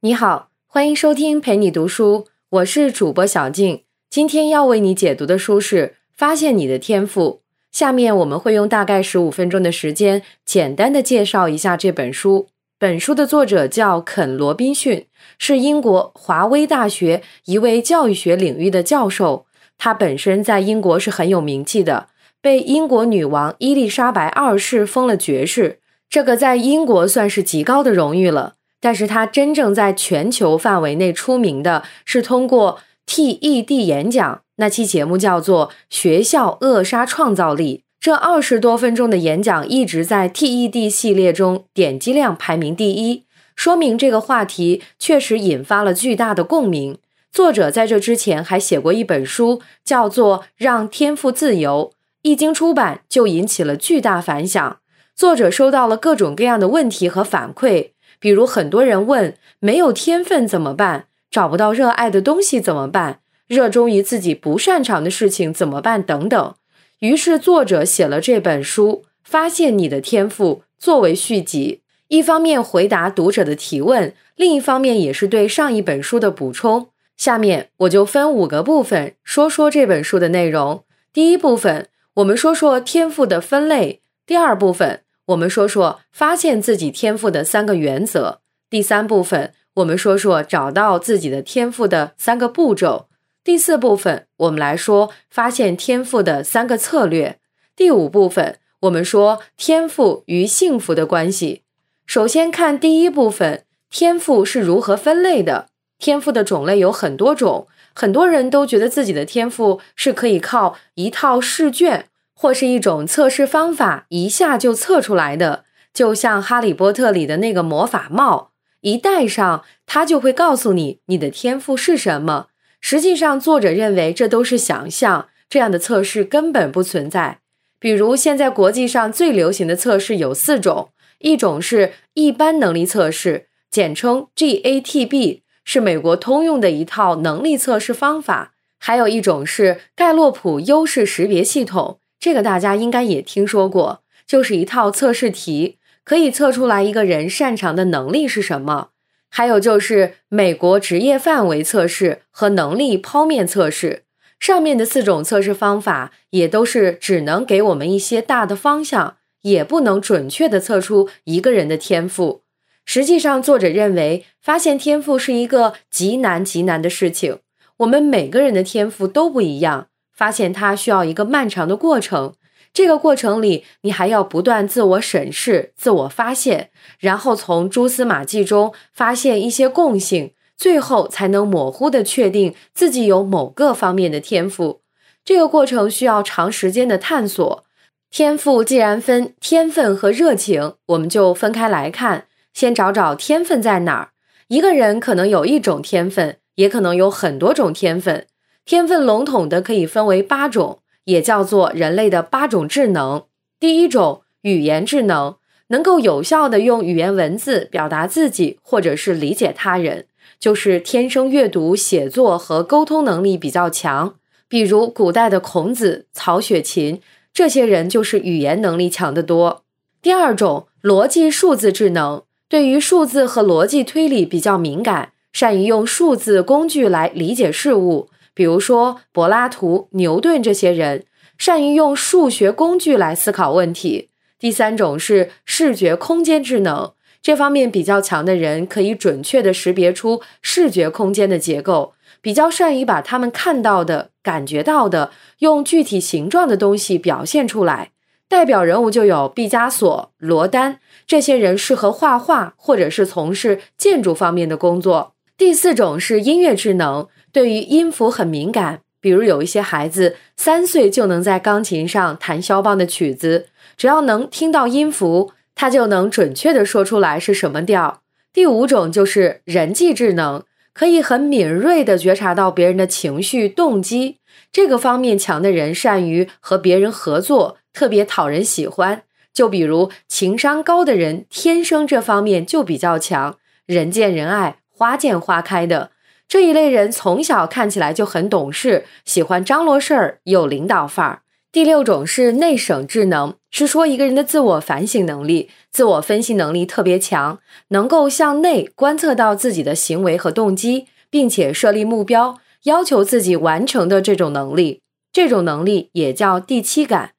你好，欢迎收听陪你读书，我是主播小静。今天要为你解读的书是《发现你的天赋》。下面我们会用大概十五分钟的时间，简单的介绍一下这本书。本书的作者叫肯·罗宾逊，是英国华威大学一位教育学领域的教授。他本身在英国是很有名气的，被英国女王伊丽莎白二世封了爵士，这个在英国算是极高的荣誉了。但是他真正在全球范围内出名的是通过 TED 演讲，那期节目叫做《学校扼杀创造力》。这二十多分钟的演讲一直在 TED 系列中点击量排名第一，说明这个话题确实引发了巨大的共鸣。作者在这之前还写过一本书，叫做《让天赋自由》，一经出版就引起了巨大反响。作者收到了各种各样的问题和反馈。比如很多人问：没有天分怎么办？找不到热爱的东西怎么办？热衷于自己不擅长的事情怎么办？等等。于是作者写了这本书《发现你的天赋》作为续集，一方面回答读者的提问，另一方面也是对上一本书的补充。下面我就分五个部分说说这本书的内容。第一部分，我们说说天赋的分类；第二部分。我们说说发现自己天赋的三个原则。第三部分，我们说说找到自己的天赋的三个步骤。第四部分，我们来说发现天赋的三个策略。第五部分，我们说天赋与幸福的关系。首先看第一部分，天赋是如何分类的？天赋的种类有很多种，很多人都觉得自己的天赋是可以靠一套试卷。或是一种测试方法，一下就测出来的，就像《哈利波特》里的那个魔法帽，一戴上，它就会告诉你你的天赋是什么。实际上，作者认为这都是想象，这样的测试根本不存在。比如，现在国际上最流行的测试有四种，一种是一般能力测试，简称 GATB，是美国通用的一套能力测试方法；还有一种是盖洛普优势识别系统。这个大家应该也听说过，就是一套测试题，可以测出来一个人擅长的能力是什么。还有就是美国职业范围测试和能力剖面测试。上面的四种测试方法也都是只能给我们一些大的方向，也不能准确的测出一个人的天赋。实际上，作者认为发现天赋是一个极难极难的事情。我们每个人的天赋都不一样。发现它需要一个漫长的过程，这个过程里你还要不断自我审视、自我发现，然后从蛛丝马迹中发现一些共性，最后才能模糊的确定自己有某个方面的天赋。这个过程需要长时间的探索。天赋既然分天分和热情，我们就分开来看，先找找天分在哪儿。一个人可能有一种天分，也可能有很多种天分。天分笼统的可以分为八种，也叫做人类的八种智能。第一种语言智能，能够有效的用语言文字表达自己或者是理解他人，就是天生阅读、写作和沟通能力比较强。比如古代的孔子、曹雪芹这些人就是语言能力强得多。第二种逻辑数字智能，对于数字和逻辑推理比较敏感，善于用数字工具来理解事物。比如说，柏拉图、牛顿这些人善于用数学工具来思考问题。第三种是视觉空间智能，这方面比较强的人可以准确的识别出视觉空间的结构，比较善于把他们看到的、感觉到的用具体形状的东西表现出来。代表人物就有毕加索、罗丹这些人，适合画画或者是从事建筑方面的工作。第四种是音乐智能。对于音符很敏感，比如有一些孩子三岁就能在钢琴上弹肖邦的曲子，只要能听到音符，他就能准确的说出来是什么调。第五种就是人际智能，可以很敏锐的觉察到别人的情绪动机，这个方面强的人善于和别人合作，特别讨人喜欢。就比如情商高的人，天生这方面就比较强，人见人爱，花见花开的。这一类人从小看起来就很懂事，喜欢张罗事儿，有领导范儿。第六种是内省智能，是说一个人的自我反省能力、自我分析能力特别强，能够向内观测到自己的行为和动机，并且设立目标，要求自己完成的这种能力。这种能力也叫第七感。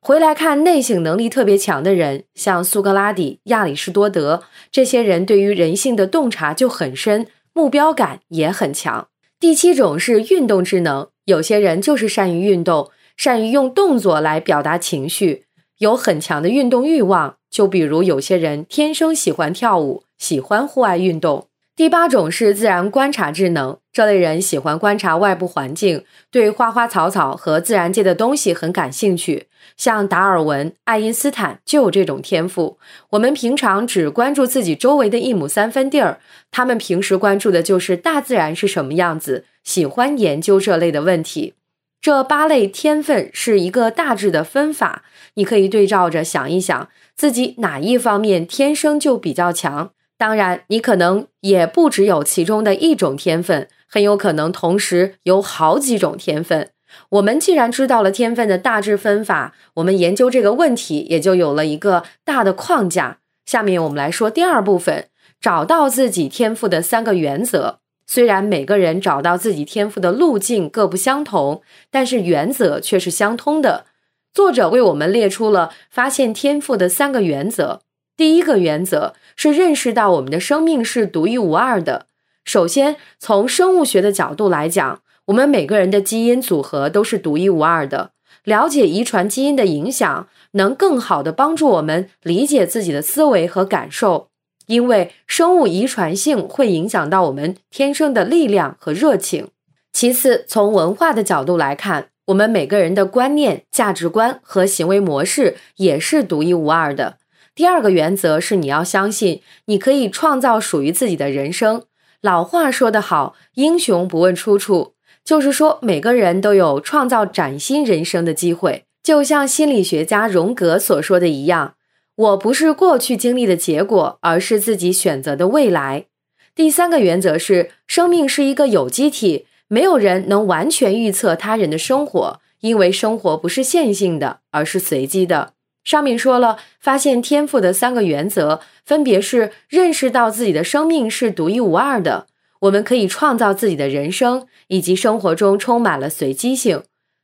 回来看内省能力特别强的人，像苏格拉底、亚里士多德这些人，对于人性的洞察就很深，目标感也很强。第七种是运动智能，有些人就是善于运动，善于用动作来表达情绪。有很强的运动欲望，就比如有些人天生喜欢跳舞，喜欢户外运动。第八种是自然观察智能，这类人喜欢观察外部环境，对花花草草和自然界的东西很感兴趣。像达尔文、爱因斯坦就有这种天赋。我们平常只关注自己周围的一亩三分地儿，他们平时关注的就是大自然是什么样子，喜欢研究这类的问题。这八类天分是一个大致的分法，你可以对照着想一想，自己哪一方面天生就比较强。当然，你可能也不只有其中的一种天分，很有可能同时有好几种天分。我们既然知道了天分的大致分法，我们研究这个问题也就有了一个大的框架。下面我们来说第二部分，找到自己天赋的三个原则。虽然每个人找到自己天赋的路径各不相同，但是原则却是相通的。作者为我们列出了发现天赋的三个原则。第一个原则是认识到我们的生命是独一无二的。首先，从生物学的角度来讲，我们每个人的基因组合都是独一无二的。了解遗传基因的影响，能更好的帮助我们理解自己的思维和感受。因为生物遗传性会影响到我们天生的力量和热情。其次，从文化的角度来看，我们每个人的观念、价值观和行为模式也是独一无二的。第二个原则是你要相信，你可以创造属于自己的人生。老话说得好，“英雄不问出处”，就是说每个人都有创造崭新人生的机会。就像心理学家荣格所说的一样。我不是过去经历的结果，而是自己选择的未来。第三个原则是，生命是一个有机体，没有人能完全预测他人的生活，因为生活不是线性的，而是随机的。上面说了，发现天赋的三个原则，分别是认识到自己的生命是独一无二的，我们可以创造自己的人生，以及生活中充满了随机性。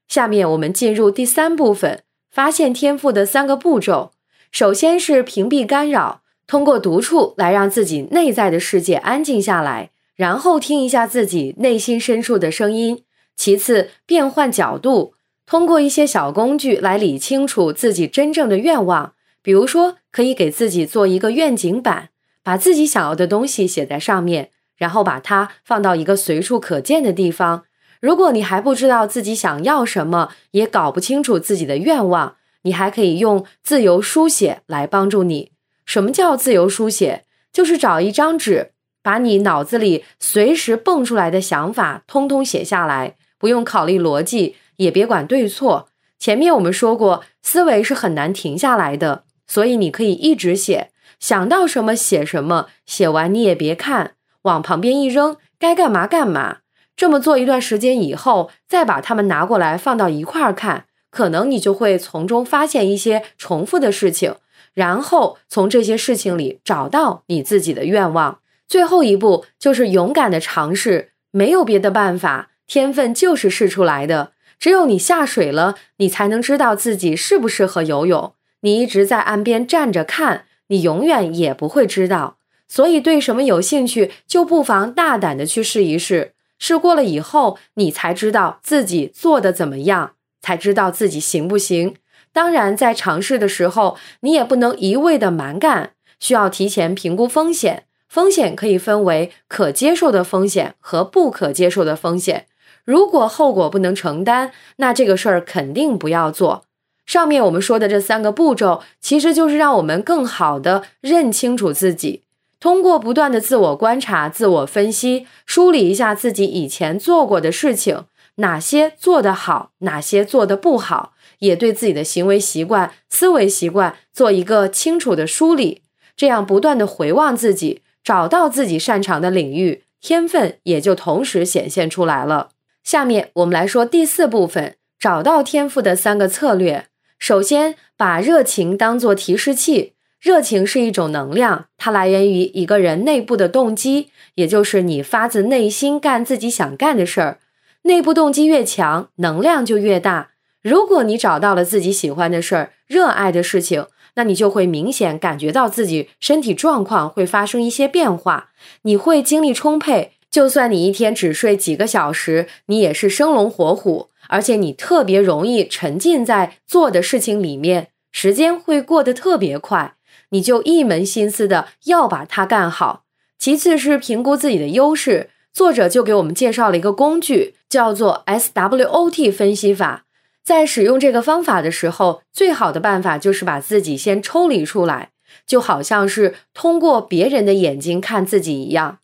下面我们进入第三部分，发现天赋的三个步骤。首先是屏蔽干扰，通过独处来让自己内在的世界安静下来，然后听一下自己内心深处的声音。其次，变换角度，通过一些小工具来理清楚自己真正的愿望。比如说，可以给自己做一个愿景板，把自己想要的东西写在上面，然后把它放到一个随处可见的地方。如果你还不知道自己想要什么，也搞不清楚自己的愿望。你还可以用自由书写来帮助你。什么叫自由书写？就是找一张纸，把你脑子里随时蹦出来的想法通通写下来，不用考虑逻辑，也别管对错。前面我们说过，思维是很难停下来的，所以你可以一直写，想到什么写什么，写完你也别看，往旁边一扔，该干嘛干嘛。这么做一段时间以后，再把它们拿过来放到一块儿看。可能你就会从中发现一些重复的事情，然后从这些事情里找到你自己的愿望。最后一步就是勇敢的尝试，没有别的办法，天分就是试出来的。只有你下水了，你才能知道自己适不适合游泳。你一直在岸边站着看，你永远也不会知道。所以，对什么有兴趣，就不妨大胆的去试一试。试过了以后，你才知道自己做的怎么样。才知道自己行不行。当然，在尝试的时候，你也不能一味的蛮干，需要提前评估风险。风险可以分为可接受的风险和不可接受的风险。如果后果不能承担，那这个事儿肯定不要做。上面我们说的这三个步骤，其实就是让我们更好的认清楚自己，通过不断的自我观察、自我分析，梳理一下自己以前做过的事情。哪些做得好，哪些做得不好，也对自己的行为习惯、思维习惯做一个清楚的梳理。这样不断的回望自己，找到自己擅长的领域，天分也就同时显现出来了。下面我们来说第四部分，找到天赋的三个策略。首先，把热情当做提示器。热情是一种能量，它来源于一个人内部的动机，也就是你发自内心干自己想干的事儿。内部动机越强，能量就越大。如果你找到了自己喜欢的事儿、热爱的事情，那你就会明显感觉到自己身体状况会发生一些变化，你会精力充沛。就算你一天只睡几个小时，你也是生龙活虎，而且你特别容易沉浸在做的事情里面，时间会过得特别快。你就一门心思的要把它干好。其次是评估自己的优势，作者就给我们介绍了一个工具，叫做 SWOT 分析法。在使用这个方法的时候，最好的办法就是把自己先抽离出来，就好像是通过别人的眼睛看自己一样，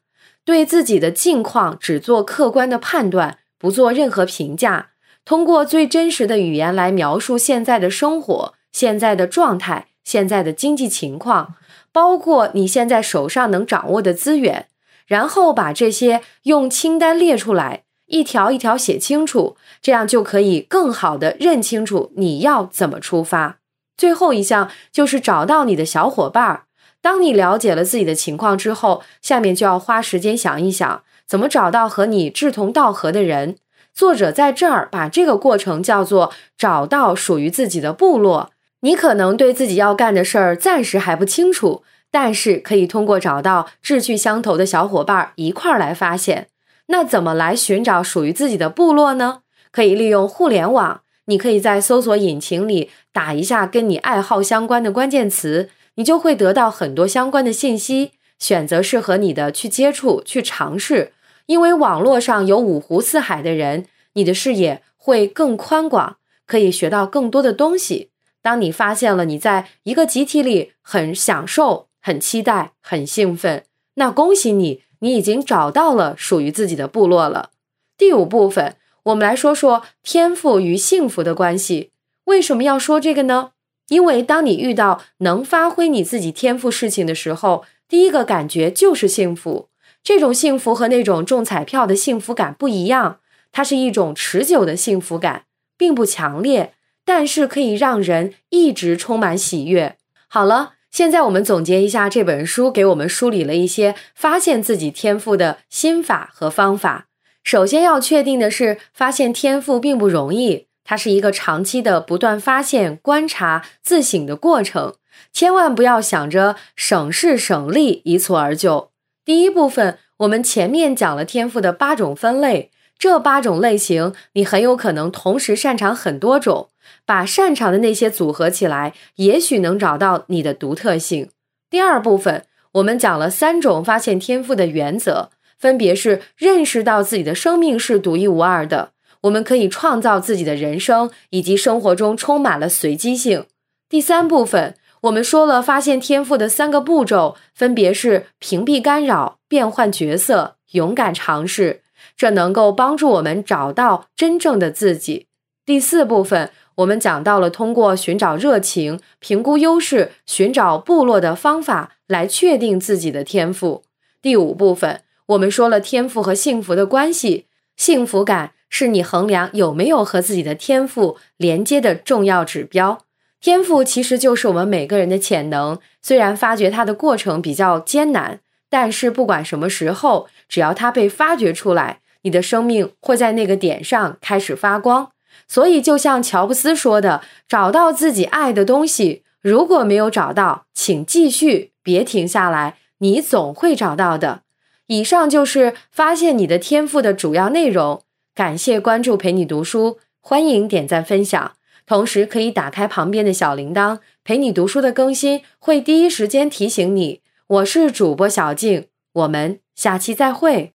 对自己的境况只做客观的判断，不做任何评价，通过最真实的语言来描述现在的生活、现在的状态。现在的经济情况，包括你现在手上能掌握的资源，然后把这些用清单列出来，一条一条写清楚，这样就可以更好的认清楚你要怎么出发。最后一项就是找到你的小伙伴儿。当你了解了自己的情况之后，下面就要花时间想一想，怎么找到和你志同道合的人。作者在这儿把这个过程叫做找到属于自己的部落。你可能对自己要干的事儿暂时还不清楚，但是可以通过找到志趣相投的小伙伴一块儿来发现。那怎么来寻找属于自己的部落呢？可以利用互联网，你可以在搜索引擎里打一下跟你爱好相关的关键词，你就会得到很多相关的信息，选择适合你的去接触、去尝试。因为网络上有五湖四海的人，你的视野会更宽广，可以学到更多的东西。当你发现了你在一个集体里很享受、很期待、很兴奋，那恭喜你，你已经找到了属于自己的部落了。第五部分，我们来说说天赋与幸福的关系。为什么要说这个呢？因为当你遇到能发挥你自己天赋事情的时候，第一个感觉就是幸福。这种幸福和那种中彩票的幸福感不一样，它是一种持久的幸福感，并不强烈。但是可以让人一直充满喜悦。好了，现在我们总结一下这本书给我们梳理了一些发现自己天赋的心法和方法。首先要确定的是，发现天赋并不容易，它是一个长期的不断发现、观察、自省的过程。千万不要想着省事省力一蹴而就。第一部分，我们前面讲了天赋的八种分类，这八种类型你很有可能同时擅长很多种。把擅长的那些组合起来，也许能找到你的独特性。第二部分，我们讲了三种发现天赋的原则，分别是认识到自己的生命是独一无二的，我们可以创造自己的人生，以及生活中充满了随机性。第三部分，我们说了发现天赋的三个步骤，分别是屏蔽干扰、变换角色、勇敢尝试，这能够帮助我们找到真正的自己。第四部分。我们讲到了通过寻找热情、评估优势、寻找部落的方法来确定自己的天赋。第五部分，我们说了天赋和幸福的关系。幸福感是你衡量有没有和自己的天赋连接的重要指标。天赋其实就是我们每个人的潜能，虽然发掘它的过程比较艰难，但是不管什么时候，只要它被发掘出来，你的生命会在那个点上开始发光。所以，就像乔布斯说的：“找到自己爱的东西。如果没有找到，请继续，别停下来，你总会找到的。”以上就是发现你的天赋的主要内容。感谢关注，陪你读书，欢迎点赞分享，同时可以打开旁边的小铃铛，陪你读书的更新会第一时间提醒你。我是主播小静，我们下期再会。